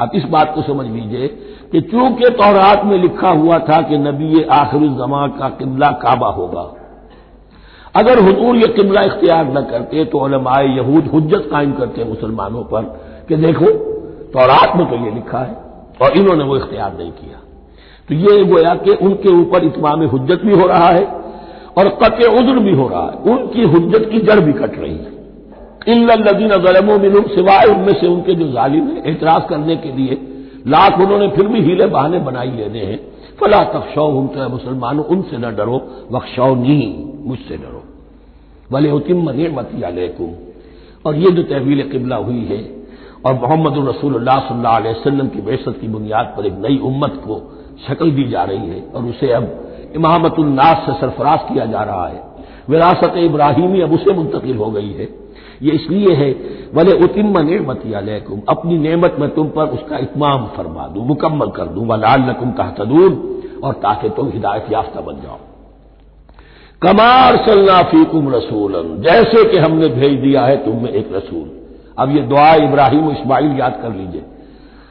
अब इस बात को समझ लीजिए कि चूँकि तौरात में लिखा हुआ था कि नबी आखिर जमा का किबला काबा होगा, अगर हजूर ये किबला इख्तियार न करते तो अलमाए यहूद हुज्जत कायम करते मुसलमानों पर कि देखो, तौरात में तो ये लिखा है और इन्होंने वो इख्तियार नहीं किया। तो ये गोया कि उनके ऊपर इतमाम हुज्जत भी हो रहा है और कत उज्र भी हो रहा है। उनकी हुज्जत की जड़ भी कट रही है। इल्लदीन गलमो मिलूम सिवाय उनमें से उनके जो जालिम है, एतराज़ करने के लिए लाख उन्होंने फिर भी हीले बहाने बनाई लेने हैं। फला तकशौ हम तो मुसलमानों, उनसे न डरो बख्शौ नहीं मुझसे डरो। भले उतिम अलैकुम। और ये जो तहवील किबला हुई है, और मोहम्मद रसूलुल्लाह सल्लल्लाहु की बेसत की बुनियाद पर एक नई उम्मत को शक्ल दी जा रही है, और उसे अब इमामतुल्नास से सरफराज किया जा रहा है। विरासत इब्राहिमी अब उसे मुंतकिल हो गई है। ये इसलिए है, वले उतिम नेमती अलैकुम, अपनी नेमत में तुम पर उसका इतमाम फरमा दूँ, मुकम्मल कर दूँ वलाल नकुम तहतदून, और ताकि तुम हिदायत याफ्ता बन जाओ। कमार सल्लाफीकुम रसूलन, जैसे कि हमने भेज दिया है तुम में एक रसूल। अब ये दुआ इब्राहिम इस्माइल याद कर लीजिए।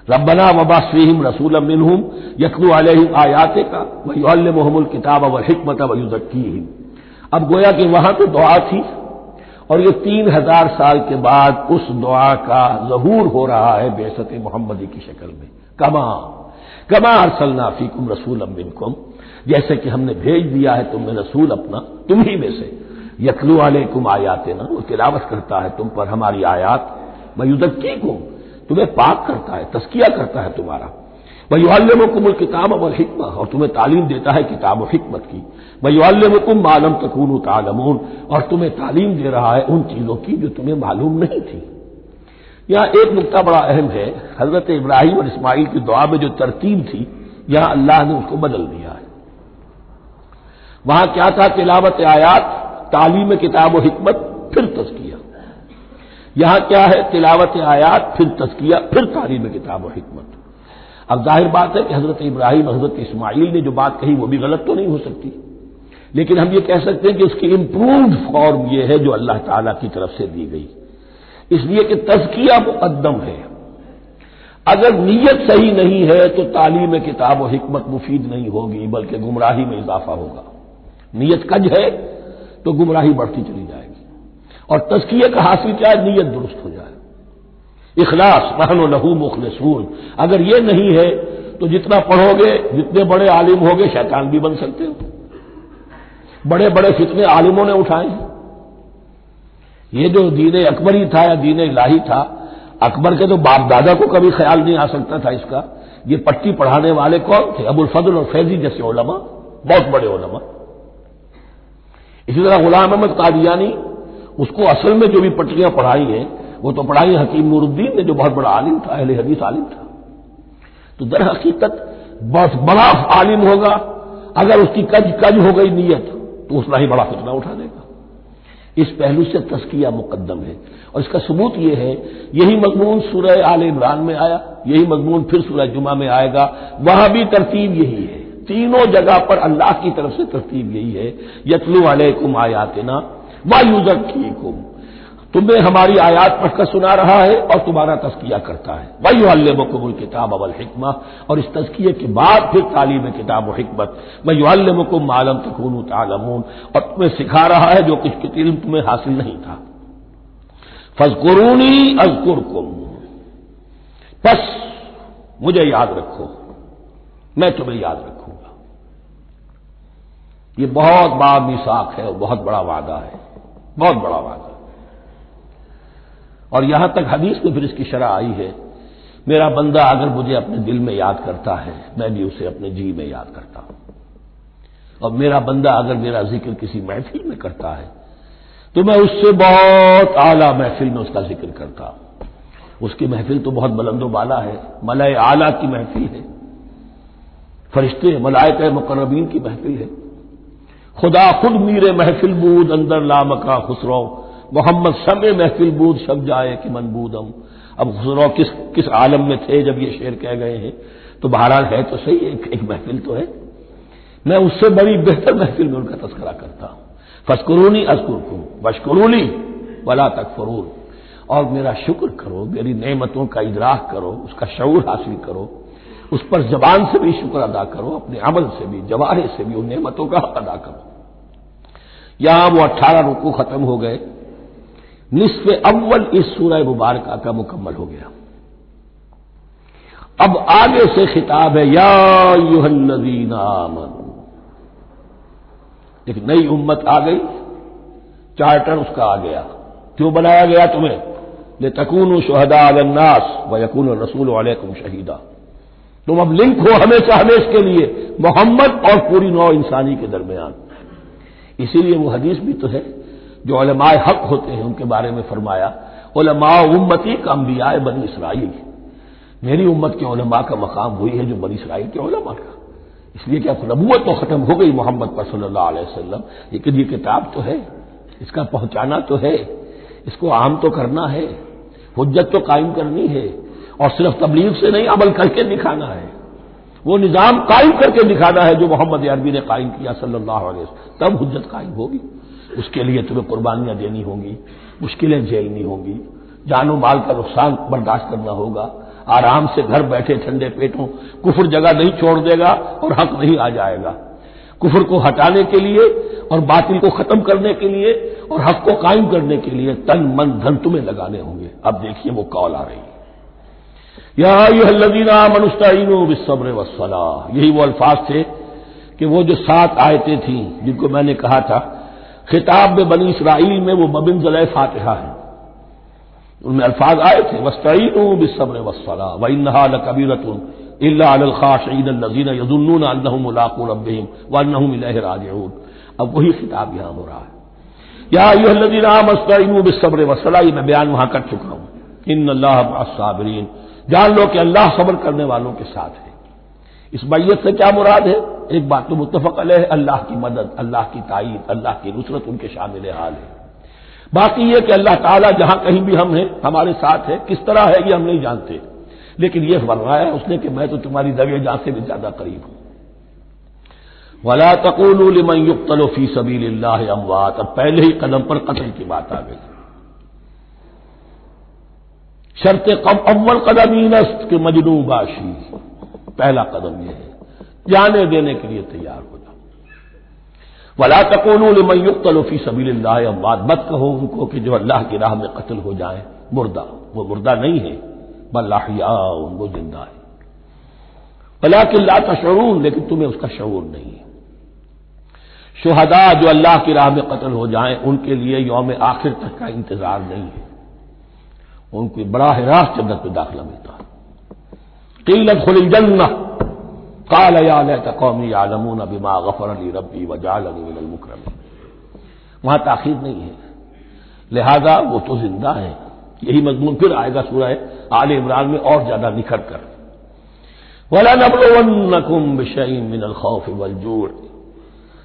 रबना वबासम रसूल मिनहुम यकलू अलहिम आयात का वही मोहम्मद किताब व हमत वयुजक्की अब गोया कि वहाँ तो दुआ थी और ये तीन हज़ार साल के बाद उस दुआ का जहूर हो रहा है बेसत मोहम्मदी की शक्ल में। कमा। कमा अरसलना फीकुम रसूल अम्बिनकुम जैसे कि हमने भेज दिया है तुम्हें रसूल अपना, तुम ही में से। यकलू कुम आयात ना वो तिलावत करता है तुम पर हमारी आयात। मयुदक्की कुम तुम्हें पाक करता है तस्किया करता है तुम्हारा। वयुल्लमकुमुल किताब अवल हिकमा, और तुम्हें तालीम देता है किताब हिकमत की। वयुल्लमकुम मालम तकून तालमून, और तुम्हें तालीम दे रहा है उन चीज़ों की जो तुम्हें मालूम नहीं थी। यहाँ एक नुकता बड़ा अहम है। हज़रत इब्राहिम और इस्माइल की दुआ में जो तरतीब थी, यहाँ अल्लाह ने उसको बदल दिया है। वहाँ क्या था? तिलावत आयात, तालीम किताब हिकमत, फिर तस्किया यहाँ क्या है? तिलावत आयात, फिर तस्किया फिर तालीम किताब हिकमत। अब ज़ाहिर बात है कि हज़रत इब्राहिम, हज़रत इस्माइल ने जो बात कही, वो भी गलत तो नहीं हो सकती। लेकिन हम ये कह सकते हैं कि उसकी इंप्रूव्ड फॉर्म ये है जो अल्लाह ताला की तरफ़ से दी गई। इसलिए कि तजकिया मुकदम है। अगर नीयत सही नहीं है तो तालीम किताब और हमत मुफीद नहीं होगी, बल्कि गुमराही में इजाफा होगा। नीयत कज है तो गुमराही बढ़ती चली जाएगी। और तस्किए का हासिल क्या है? नीयत दुरुस्त हो जाए। इखलास महन लहू मुखलसून। अगर ये नहीं है तो जितना पढ़ोगे, जितने बड़े आलिम होगे, शैतान भी बन सकते हो। बड़े बड़े फितने आलिमों ने उठाए हैं। ये जो दीन अकबरी था या दीन इलाही था, अकबर के तो बाप दादा को कभी ख्याल नहीं आ सकता था इसका। ये पट्टी पढ़ाने वाले कौन थे? अबुल फजल और फैजी जैसे ओलमा बहुत बड़े ओलमा इसी तरह गुलाम अहमद कादियानी, उसको असल में जो भी पट्टियाँ पढ़ाई हैं वो तो पढ़ाई हकीम नूरुद्दीन ने, जो बहुत बड़ा आलिम था, अहले हदीस आलिम था। तो दर हकीकत बहुत बड़ा आलिम होगा, अगर उसकी कज कज हो गई नीयत तो उसना ही बड़ा फितना उठा देगा। इस पहलू से तस्किया मुकदम है। और इसका सबूत यह है, यही मजमून सूरह आल इमरान में आया, यही मजमून फिर सूरह जुमा में आएगा। वहाँ भी तरतीब यही है। तीनों जगह पर अल्लाह की तरफ़ से तरतीब यही है। यतलू अलैकुम आयातना वायुजक्कीकुम तुम्हें हमारी आयात पढ़कर सुना रहा है और तुम्हारा तस्किया करता है। वही अल्लमकुमुल किताब अवल हिकमा। और इस तस्किए के बाद फिर तालीम किताब हिकमत। मैं युल्लमकुम मालम तकून तालमून। और तुम्हें सिखा रहा है जो कुछ इल्म तुम्हें हासिल नहीं था। फजकुरूनी अजकुरकुम। बस मुझे याद रखो। मैं तुम्हें याद रखूँगा। ये बहुत बड़ा मिसाक है और बहुत बड़ा वादा है। बहुत बड़ा वादा और यहाँ तक हदीस में फिर इसकी शरह आई है, मेरा बंदा अगर मुझे अपने दिल में याद करता है, मैं भी उसे अपने जी में याद करता हूँ। और मेरा बंदा अगर मेरा ज़िक्र किसी महफिल में करता है तो मैं उससे बहुत आला महफिल में उसका ज़िक्र करता हूँ। उसकी महफिल तो बहुत बुलंदो बाला है, मलय आला की महफिल है। फरिश्ते मलायक मुकरबीन की महफिल है। खुदा खुद मीरे महफिल बूद अंदर लामका खुसरो। मोहम्मद समय महफिल बूद शब जाए कि मनबूदम अब खुसरो किस किस आलम में थे जब ये शेर कह गए हैं? तो बहरहाल है तो सही एक, एक महफिल तो है। मैं उससे बड़ी बेहतर महफिल में उनका तस्करा करता हूँ। फस्करूनी अजकुरकुम वशकरूनी वला तक फरून और मेरा शुक्र करो मेरी नेमतों का इदराक करो उसका शूर हासिल करो। उस पर जबान से भी शुक्र अदा करो अपने अमल से भी जवारे से भी उन नेमतों का अदा करो। यहाँ वो अट्ठारह रुकू खत्म हो गए। निसफ अव्वल इस सूरह मुबारक का मुकम्मल हो गया। अब आगे से खिताब है, या युहल्लजीना एक नई उम्मत आ गई, चार्टर उसका आ गया। क्यों बनाया गया तुम्हें? ले तकून शहदा अलन्नास व यकून रसूल वालेकुम शहीदा। तुम अब लिंक हो हमेशा हमेश के लिए, मोहम्मद और पूरी नौ इंसानी के दरमियान। इसीलिए वो हदीस भी तो है। जो अलमाए हक होते हैं, उनके बारे में फरमाया उलमा उम्मती का अम्बिया बनी इसराइल मेरी उम्मत के उलमा का मकाम वही है जो बनी इसराइल के उलमा का। इसलिए क्या नबूत तो खत्म हो गई मोहम्मद पर सल्लल्लाहु अलैहि लेकिन ये किताब तो है, इसका पहुंचाना तो है, इसको आम तो करना है, हुज्जत तो कायम करनी है, और सिर्फ़ तबलीग से नहीं, अमल करके दिखाना है। वो निज़ाम कायम करके दिखाना है जो मोहम्मद अरबी ने कायम किया सल्लल्लाहु अलैहि वसल्लम। तब हुज्जत कायम होगी। उसके लिए तुम्हें कुर्बानियाँ देनी होंगी, मुश्किलें झेलनी होंगी। जानो माल का नुकसान बर्दाश्त करना होगा। आराम से घर बैठे ठंडे पेटों कुफर जगह नहीं छोड़ देगा और हक नहीं आ जाएगा। कुफर को हटाने के लिए और बातिल को खत्म करने के लिए और हक को कायम करने के लिए तन, मन, धन तुम्हें लगाने होंगे। अब देखिए वो कॉल आ रही है। या मनुस्ताइन बिसब्र वसला यही वो अल्फाज थे कि वो जो सात आयतें थी, जिनको मैंने कहा था खिताब में बनी इसराइल में वो बबिन जल फातिहा है। उनमें अल्फाज आए थे वस्तीन बिसब्र वसला व इन्हा लकबीरतुन इल्लाखाशीन यजुन्नून अल्लामुलाकू रबीम वन्नहुम राजून अब वही खिताब यहाँ हो रहा है। या युहल्लजीना मस्तीन बिसब्र वसला मैं बयान वहाँ कर चुका हूँ। इन अल्लाह साबरीन जान लो कि अल्लाह सब्र करने वालों के साथ है। इस मैयत से क्या मुराद है? एक बात तो मुतफक है, अल्लाह की मदद, अल्लाह की तायद, अल्लाह की नुसरत उनके शामिल हाल है। बाकी यह कि अल्लाह ताला जहाँ कहीं भी हम हैं, हमारे साथ है, किस तरह है ये हम नहीं जानते। लेकिन यह फरमाया उसने कि मैं तो तुम्हारी दगे जहाँ से भी ज़्यादा करीब हूँ। वला तकूलमन युक्तलो फ़ी सबील अमवात। अब पहले ही कदम पर कत्ल की बात आ गई। शर्त अव्वल कदम ईनस्त के मजनू बाशी पहला कदम यह है, जाने देने के लिए तैयार हो जाओ। वला तकोन युक्तलफी सबील बात मत कहो उनको कि जो अल्लाह की राह में कत्ल हो जाए, मुर्दा, वो मुर्दा नहीं है बल्लाहिया उनको ज़िंदा है। भला कि ला तशरून, लेकिन तुम्हें उसका शूर नहीं है। शुहदा जो अल्लाह की राह में कत्ल हो जाए, उनके लिए यौम आखिर तक का इंतज़ार नहीं है। उनको बड़ा रास्त जन्नत में दाखिला मिलता है। कीलत खुल जन्ना काल कौमी आलमून बिमा गफर अली रबी वजाल अली मुकरम वहाँ ताखिर नहीं है लिहाजा वो तो ज़िंदा है यही मजमून फिर आएगा सूरह आल इमरान में और ज़्यादा निखर कर वला नबलोकुम विषय मिनल खौफ वलजूड़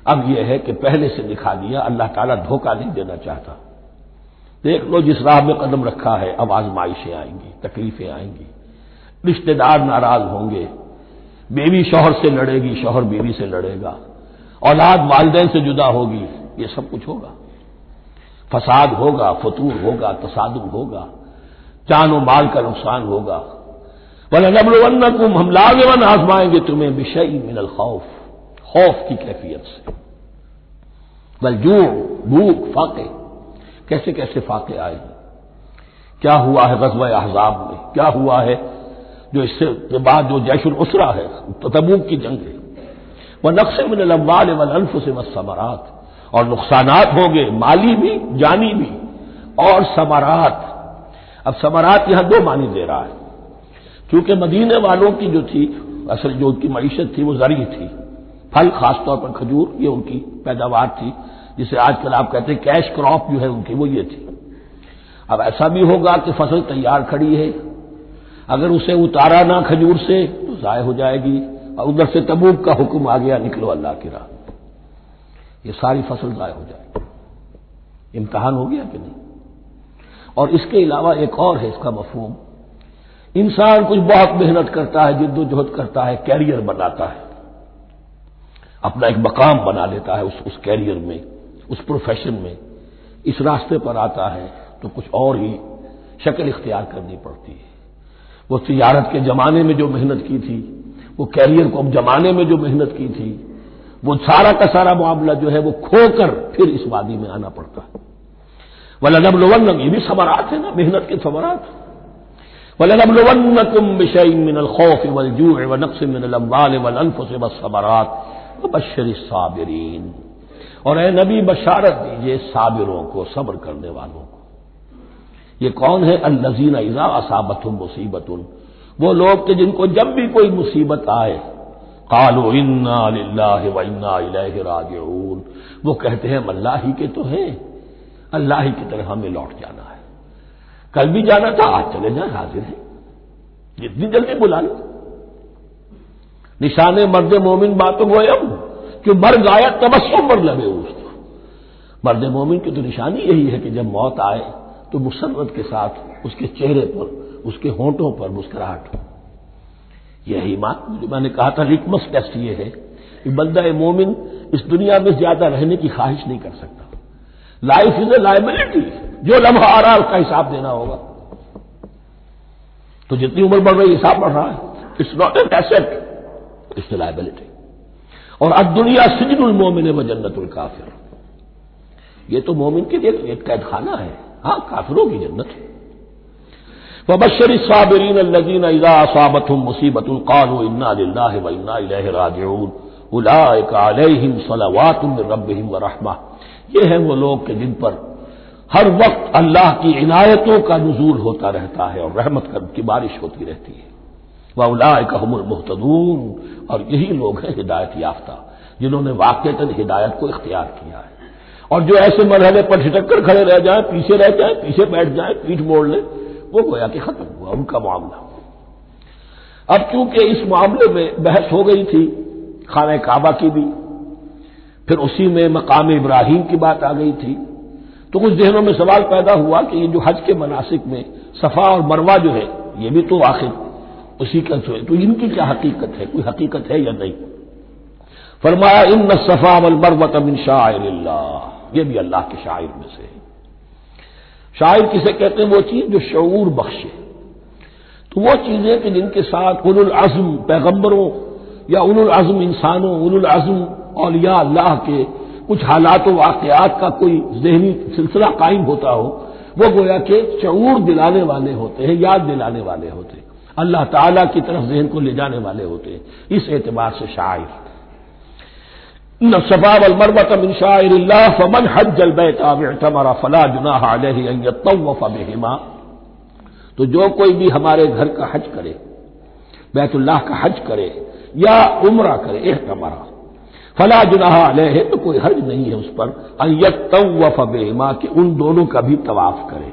अब यह है कि पहले से दिखा दिया अल्लाह ताला धोखा नहीं देना चाहता देख लो जिस राह में कदम रखा है अब आजमाइशें आएँगी तकलीफें आएँगी रिश्तेदार नाराज़ होंगे। बेबी शोहर से लड़ेगी, शोहर बीवी से लड़ेगा। औलाद वालदेन से जुदा होगी, ये सब कुछ होगा। फसाद होगा, फतूर होगा तसादुम होगा। व माल का नुकसान होगा। वला नबलवन्नकुम हम लाजवन आजमाएँगे तुम्हें विषय मिनल खौफ खौफ की कैफियत से। बलजू भूख, फाके। कैसे कैसे फाके आए क्या हुआ है गजब अहजाब में? क्या हुआ है जो इससे बाद जो जैशुल उसरा है तो तबूक की जंग है। वह नक्श मिन लम्बाल वनफ से समरात। और नुकसानात होंगे, माली भी, जानी भी, और समरात। अब समरात यहाँ दो मानी दे रहा है। क्योंकि मदीने वालों की जो थी, असल जो उनकी मीशत थी, वो जरी थी। फल, खासतौर पर खजूर, ये उनकी पैदावार थी, जिसे आजकल आप कहते हैं, कैश क्रॉप जो है उनकी, वो ये थी। अब ऐसा भी होगा कि फ़सल तैयार खड़ी है अगर उसे उतारा ना खजूर से तो जाय हो जाएगी। और उधर से तबूक का हुक्म आ गया, निकलो अल्लाह की राह। ये सारी फ़सल जाय हो जाएगी इम्तहान हो गया कि नहीं? और इसके अलावा एक और है इसका मफहूम। इंसान कुछ बहुत मेहनत करता है, जिद्दोजहद करता है, कैरियर बनाता है। अपना एक मकाम बना लेता है उस उस कैरियर में, उस प्रोफेशन में। इस रास्ते पर आता है तो कुछ और ही शक्ल इख्तियार करनी पड़ती है। वो तिजारत के जमाने में जो मेहनत की थी, वो कैरियर को जमाने में जो मेहनत की थी, वो सारा का सारा मामला जो है वो खोकर फिर इस वादी में आना पड़ता है। वलनब लोवन ये भी सबरात है ना, मेहनत के सबरात वलनबलवन्नकुम बिशई मिनल खौफ वलजू व नक्स मिनल अम्बाल वल अनफुस वसबरात बशर साबिरीन। और ए नबी बशारत दीजिए साबिरों को, सब्र करने वालों को। ये कौन है? अल्लजीन इजा असाबत मुसीबत वो लोग के जिनको जब भी कोई मुसीबत आए, कालो इन्ना व इन्ना राजून वो कहते हैं, हम अल्लाह ही के तो हैं। अल्लाह ही की तरह हमें लौट जाना है। कल भी जाना था, आज चले जाए, हाजिर है। जितनी जल्दी बुला लो। निशान मर्द मोमिन बातों गोयम कि मर गाया तबस्सुम मर लगे उस मर्द मोमिन की तो निशानी यही है कि जब मौत आए तो मुसरत के साथ उसके चेहरे पर, उसके होंठों पर मुस्कुराहट हो। यही जो मैंने कहा था, लिटमस टेस्ट ये है कि बंदा मोमिन इस दुनिया में ज़्यादा रहने की ख्वाहिश नहीं कर सकता। लाइफ इज़ ए लाइबिलिटी जो लम्हा आ रहा है उसका हिसाब देना होगा। तो जितनी उम्र बढ़ रही, हिसाब बढ़ रहा है। It's not an asset it's liability और अब दुनिया सिजनुल मोमिन व जन्नतुल काफिर। ये तो मोमिन के लिए एक कैद खाना है। हाँ काफिरों की जन्नत है। वबशर साबरीन लजीन इजा असाबत मुसीबत कालू इन्ना व इन्ना राजून उलाहिम सलावात रबिम व रहमा। ये है वो लोग के जिन पर हर वक्त अल्लाह की इनायतों का नजूल होता रहता है और रहमत की बारिश होती रहती है। वह हमल मुहतदून। और यही लोग हैं हिदायत याफ्ता, जिन्होंने वाकता हिदायत को इख्तियार किया है। और जो ऐसे मरहले पर छिटक कर खड़े रह जाए, पीछे रह जाए, पीछे बैठ जाए, पीठ मोड़ ले, वो गोया कि खत्म हुआ, उनका मामला। अब चूँकि इस मामले में बहस हो गई थी, खाना काबा की भी, फिर उसी में मकाम इब्राहिम की बात आ गई थी तो कुछ जहनों में सवाल पैदा हुआ कि ये जो हज के मनासिक में सफ़ा और मरवा जो है, ये भी तो आखिर उसी का जो है तो इनकी क्या हकीकत है, कोई हकीकत है या नहीं? फरमाया इन न सफ़ा वल मरवत मिन शायर ये भी अल्लाह के शायर में से। है शायर किसे कहते हैं? वो चीज़ जो शूर बख्शे। तो वो चीज़ें कि जिनके साथ उल आज़म पैगंबरों या उल आज़म इंसानों उल आज़म और या अल्लाह के कुछ हालात वाकयात का कोई जहनी सिलसिला कायम होता हो, वो गोया के चऊर दिलाने वाले होते हैं, याद दिलाने वाले होते हैं। अल्लाह ताला की तरफ़ जहन को ले जाने वाले होते हैं। इस एतबार से शायर। सफ़ा वलमरबत मिन शायर फमन हज बैतमरा फला जुनाह बेहिमा तो जो कोई भी हमारे घर का हज करे बैतुल्लाह का हज करे या उमरा करे एहतमरा फला जुनाह है तो कोई हर्ज नहीं है उस पर अयतवफ बेमा कि उन दोनों का भी तवाफ करे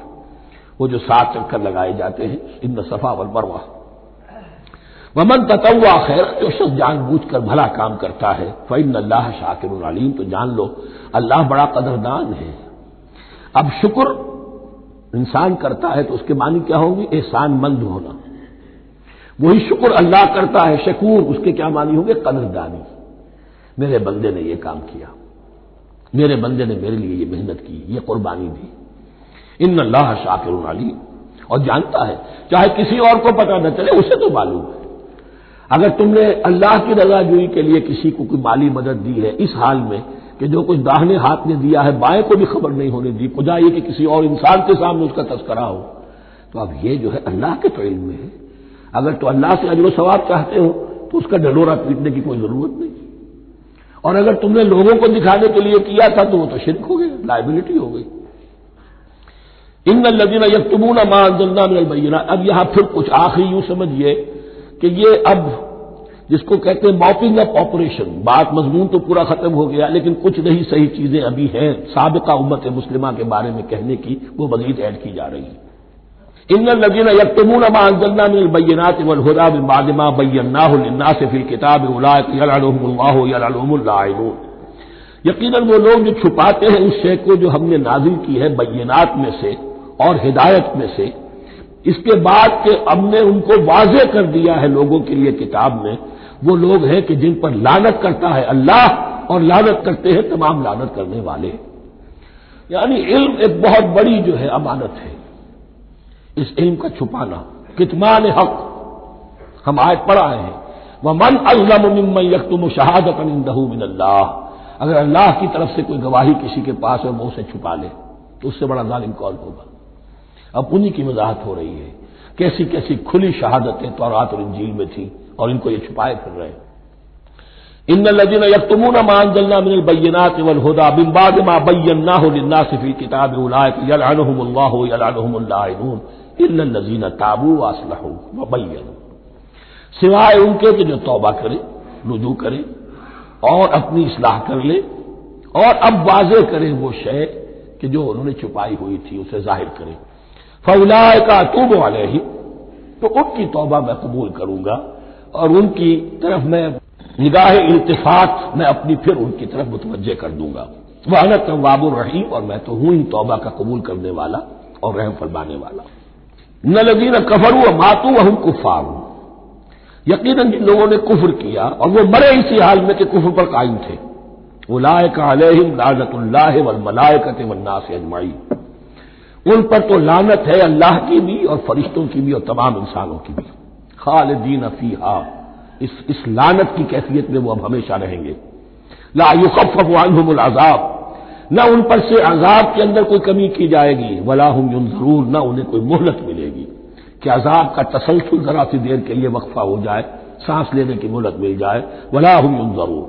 वो जो सात चक्कर लगाए जाते हैं इन सफ़ा वल मरवा वमन ततवा खैर, जो शख्स जानबूझकर भला काम करता है फ़ैन अल्लाह शाकिर अलीम तो जान लो, अल्लाह बड़ा कदरदान है। अब शुक्र इंसान करता है तो उसके मानी क्या होंगे? एहसान मंद होना। वही शुक्र अल्लाह करता है, शकूर, उसके क्या मानी होंगे? कदरदानी। मेरे बंदे ने यह काम किया। मेरे बंदे ने मेरे लिए ये मेहनत की, ये कुर्बानी दी। इन अल्लाह शाकिर अली और जानता है, चाहे किसी और को पता न चले, उसे तो मालूम है। अगर तुमने अल्लाह की रजाजुई के लिए किसी को कोई माली मदद दी है इस हाल में कि जो कुछ दाहने हाथ ने दिया है, बाएँ को भी खबर नहीं होने दी, खुदा ये कि किसी और इंसान के सामने उसका तस्करा हो तो अब ये जो है अल्लाह के तो में है। अगर तो अल्लाह से अजर सवाब चाहते हो तो उसका डलोरा पीटने की कोई ज़रूरत नहीं। और अगर तुमने लोगों को दिखाने के लिए किया था तो वो तो शिरक हो गया लाइबिलिटी हो गई। इन लदीन यकतुबून मिनल अब यहाँ फिर कुछ आखिरी यूँ समझिए कि ये अब, जिसको कहते हैं मॉपिंग अप ऑपरेशन बात मजमून तो पूरा खत्म हो गया, लेकिन कुछ नहीं, सही चीज़ें अभी हैं, सबका उम्मत मुस्लिमा के बारे में कहने की वो मजीद ऐड की जा रही है। इन लदीन यकतमून माजल्ला मिनबैनात वलहुदा बिमादमा बैन्ना से फिल किताब यकीन वो लोग जो छुपाते हैं उस शे को जो हमने नाजिल की है बैनात में से और हिदायत में से इसके बाद के हमने उनको वाजे कर दिया है लोगों के लिए किताब में। वो लोग हैं कि जिन पर लानत करता है अल्लाह, और लानत करते हैं तमाम लानत करने वाले। यानी इल्म एक बहुत बड़ी जो है अमानत है। इस इल्म का छुपाना, कितमान हक, हम आज पढ़ा हैं। वह मन अजलम यकतुम शहादत अल्लाह अगर अल्लाह की तरफ़ से कोई गवाही किसी के पास है, वो उसे छुपा ले तो उससे बड़ा जालिम कौन होगा? अब उन्हीं की वजाहत हो रही है। कैसी कैसी खुली शहादतें तौरात और इंजील में थी और इनको ये छुपाए फिर रहे। इन लजीन यकतमून मानजल्ला मिनल बैनात वल हुदा बिम्बाद मा बैन्ना हो लिन्ना सिफी किताब उलायक इल्ला लजीन ताबू वासलहू व बैयन सिवाय उनके कि जो तौबा करे, रुजू करे और अपनी इसलाह कर ले और अब वाजे करे वो शय कि जो उन्होंने छुपाई हुई थी, उसे ज़ाहिर करे। फौलाए का तूब वाले ही तो उनकी तौबा मैं कबूल करूँगा और उनकी तरफ़ मैं निगाह इल्तफात मैं अपनी फिर उनकी तरफ़ मुतवजह कर दूँगा। वह अन तवाबुर रहीम और मैं तो हूँ ही तौबा का कबूल करने वाला और रहम फरमाने वाला। न लगी न कफरू मातू वह कुफार। यकीन जिन लोगों ने कुफर किया और वो मरे इसी हाल में कि कुफर पर कायम थे। उलाय का अलहिम लाजतुल्लाह वल मलायकत वन्ना से अजमाई उन पर तो लानत है अल्लाह की भी और फरिश्तों की भी और तमाम इंसानों की भी। खालदीन अफीहा इस इस लानत की कैफियत में वो अब हमेशा रहेंगे। ला युखफ़ुल आजाब न उन पर से आजाब के अंदर कोई कमी की जाएगी, वला हम युन ज़रूर न उन्हें कोई मोहलत मिलेगी। कि अजाब का तसलसल जरा सी देर के लिए वक्फा हो जाए, सांस लेने की मोहलत मिल जाए, वला हम युन ज़रूर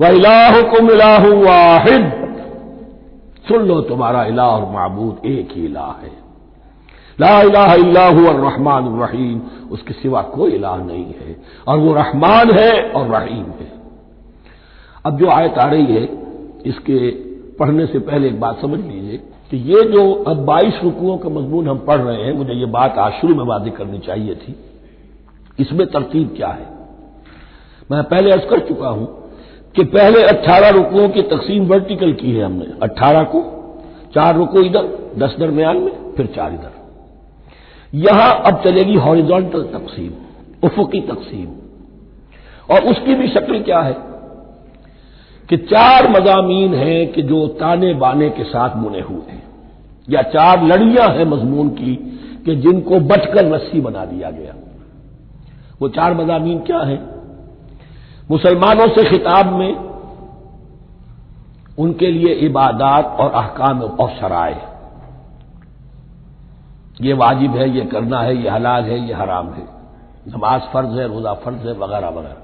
वह इलाह को मिलाह वाहिद। सुन लो तुम्हारा इलाह और मबूद एक ही इलाह है। ला इलाह रहमान रहीम। उसके सिवा कोई इलाह नहीं है। और वो रहमान है और रहीम है। अब जो आयत आ रही है, इसके पढ़ने से पहले एक बात समझ लीजिए कि ये जो अब बाईस रुकुओं का मजमून हम पढ़ रहे हैं, मुझे ये बात आज शुरू में वादी करनी चाहिए थी। इसमें तरतीब क्या है? मैं पहले अर्ज़ कर चुका हूँ कि पहले अट्ठारह रुकुओं की तकसीम वर्टिकल की है हमने। अट्ठारह को, चार रुको इधर, दस दरमियान में, फिर चार इधर। यहाँ अब चलेगी हॉरिजॉन्टल तकसीम, उफुकी तकसीम। और उसकी भी शक्ल क्या है? कि चार मजामीन हैं कि जो ताने बाने के साथ बुने हुए हैं। या चार लड़ियाँ हैं मजमून की कि जिनको बचकर रस्सी बना दिया गया। वो चार मजामीन क्या हैं? मुसलमानों से खिताब में उनके लिए इबादात और अहकाम और शराय। ये वाजिब है, ये करना है, ये हलाल है, ये हराम है। नमाज़ फ़र्ज़ है, रोजा फ़र्ज़ है, वगैरह वगैरह।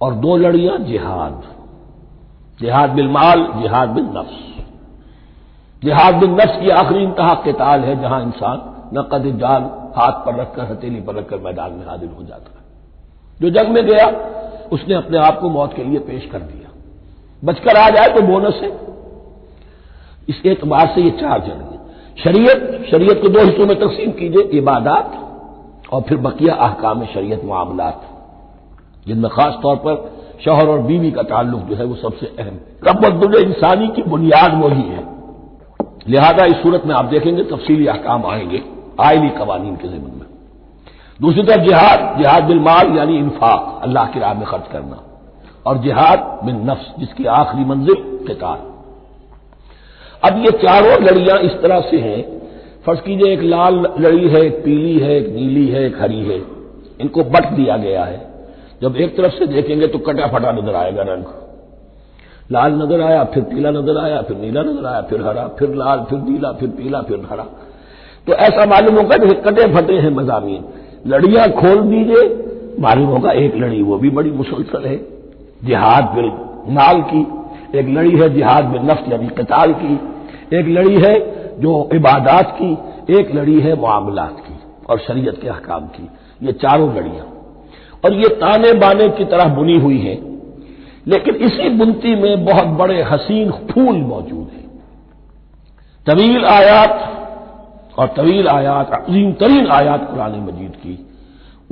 और दो लड़ियाँ, जिहाद। जिहाद बिल माल, जिहाद बिल नफ्स। जिहाद बिल नफ्स की आखिरी इंतहा किताल है जहाँ इंसान नकद जाल हाथ पर रखकर, हथेली पर रखकर मैदान में हाजिर हो जाता है। जो जंग में गया, उसने अपने आप को मौत के लिए पेश कर दिया। बचकर आ जाए तो बोनस है। इस एतबार से ये चार जंग शरीयत शरीयत को दो हिस्सों में तकसीम कीजिए, इबादात और फिर बकिया अहकाम शरीयत मामलात। जिनमें खास तौर पर शोहर और बीवी का ताल्लुक जो है वो सबसे अहम तबद्दुल इंसानी की बुनियाद वही है। लिहाजा इस सूरत में आप देखेंगे, तफसीली अहकाम आएँगे, आयली कवानीन के जिम्मन में दूसरी तरफ़ जिहाद जिहाद बिल माल यानी इंफाक, अल्लाह की राह में खर्च करना। और जिहाद बिन नफ्स, जिसकी आखिरी मंजिल किताल अब ये चारों लड़ियाँ इस तरह से हैं। फ़र्ज़ कीजिए एक लाल लड़ी है, एक पीली है, एक नीली है, एक हरी है। इनको बट दिया गया है। जब एक तरफ़ से देखेंगे तो कटा फटा नज़र आएगा रंग। लाल नज़र आया, फिर पीला नज़र आया, फिर नीला नज़र आया, फिर हरा, फिर लाल, फिर नीला, फिर पीला, फिर हरा। तो ऐसा मालूम होगा जैसे कटे फटे हैं मजामी लड़ियाँ खोल दीजिए। मालूम होगा एक लड़ी वो भी बड़ी मुसलसल है। जिहाद बिल माल की। एक लड़ी है जिहाद बिल नफ्स यानी कताल की। एक लड़ी है जो इबादात की। एक लड़ी है मामलात की और शरीयत के अहकाम की। ये चारों लड़ियाँ। और ये ताने बाने की तरह बुनी हुई हैं। लेकिन इसी बुनती में बहुत बड़े हसीन फूल मौजूद हैं। तवील आयात और तवील आयात, अजीम तरीन आयात कुरान मजीद की,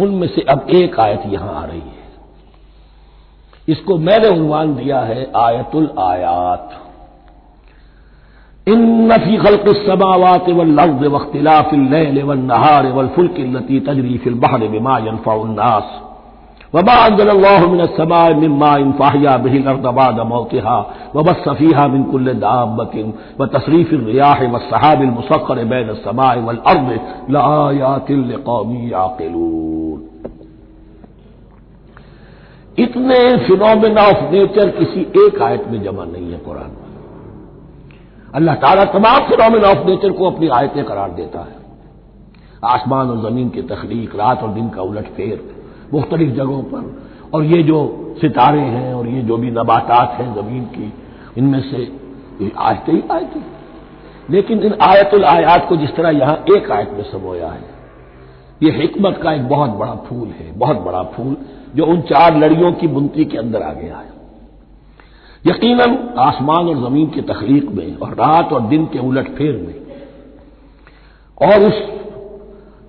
उनमें से अब एक आयत यहाँ आ रही है। इसको मैंने उन्वान दिया है आयतुल आयात। इन नफी खल खल्क समावात वल्लर्द वख्तिलाफिल नहार वलफुल्क लती तजरी फिल बहर बिमा यनफाउन्नास वबा अंजल्लामिन समाय मिम्मा फाहिया बिहिल अर्दबाद मौतिहा इतने फिनोमिना ऑफ़ नेचर किसी एक आयत में जमा नहीं है कुरान में। अल्लाह ताला तमाम फिनोमिन ऑफ़ नेचर को अपनी आयतें करार देता है। आसमान और ज़मीन की तखलीक, रात और दिन का उलट फेर मुख्तलिफ़ जगहों पर। और ये जो सितारे हैं और ये जो भी नबातात हैं ज़मीन की, इनमें से आयतें ही आयतें लेकिन इन आयतुल आयात को जिस तरह यहाँ एक आयत में समोया है, ये हिकमत का एक बहुत बड़ा फूल है, बहुत बड़ा फूल, जो उन चार लड़ियों की बुनती के अंदर आ गया है यकीनन, आसमान और ज़मीन की तखलीक में और रात और दिन के उलट फेर में और उस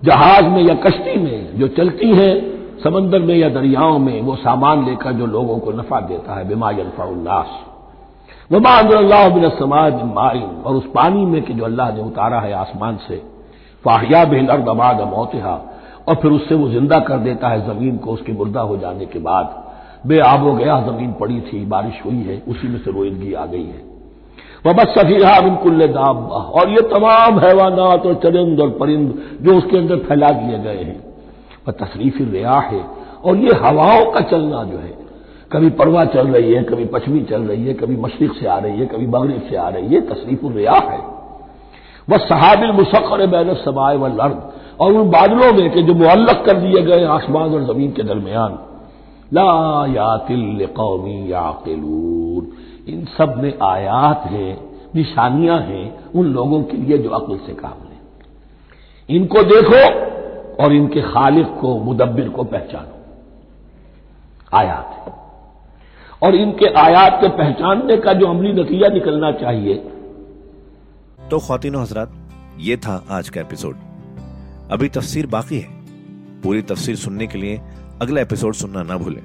जहाज़ में या कश्ती में जो चलती है समंदर में या दरियाओं में वो सामान लेकर जो लोगों को नफा देता है, बिमा यनफाउल्लास वमा बिन समाज माइन। और उस पानी में कि जो अल्लाह ने उतारा है आसमान से, फाहिया बिन अर्दमाद मौतहा। और फिर उससे वो ज़िंदा कर देता है ज़मीन को उसके मुर्दा हो जाने के बाद। बे आबो गया, ज़मीन पड़ी थी, बारिश हुई है, उसी में से रोइंदगी आ गई है। वह बस सफीहा बिल्कुल दाब और ये तमाम हैवानात और चरिंद और परिंद जो उसके अंदर फैला दिए गए हैं। वह तशरीफ़ रिया है और ये हवाओं का चलना जो है, कभी परवा चल रही है, कभी पश्चिमी चल रही है, कभी मशरक से आ रही है, कभी मगरब से आ रही है, तशरीफ़ रिया है। वह सहाबिल मुसक्र बैन समाए व लर्द और उन बादलों में कि जो मुअल्लक कर दिए गए आसमान और ज़मीन के दरमियान लायातिल कौमी याकिलून। इन सब में आयात हैं, निशानियाँ हैं उन लोगों के लिए जो अक्ल से काम लें। इनको देखो और इनके खालिक को, मुदब्बिर को पहचानो। आयात और इनके आयात के पहचानने का जो अमली नतीजा निकलना चाहिए। तो खातिन हजरात, ये था आज का एपिसोड। अभी तफसीर बाकी है। पूरी तफसीर सुनने के लिए अगला एपिसोड सुनना ना भूलें।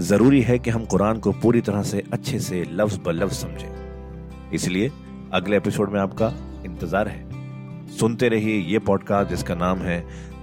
ज़रूरी है कि हम कुरान को पूरी तरह से अच्छे से लफ्ज ब लफ्ज समझें। इसलिए अगले एपिसोड में आपका इंतज़ार है। सुनते रहिए ये पॉडकास्ट जिसका नाम है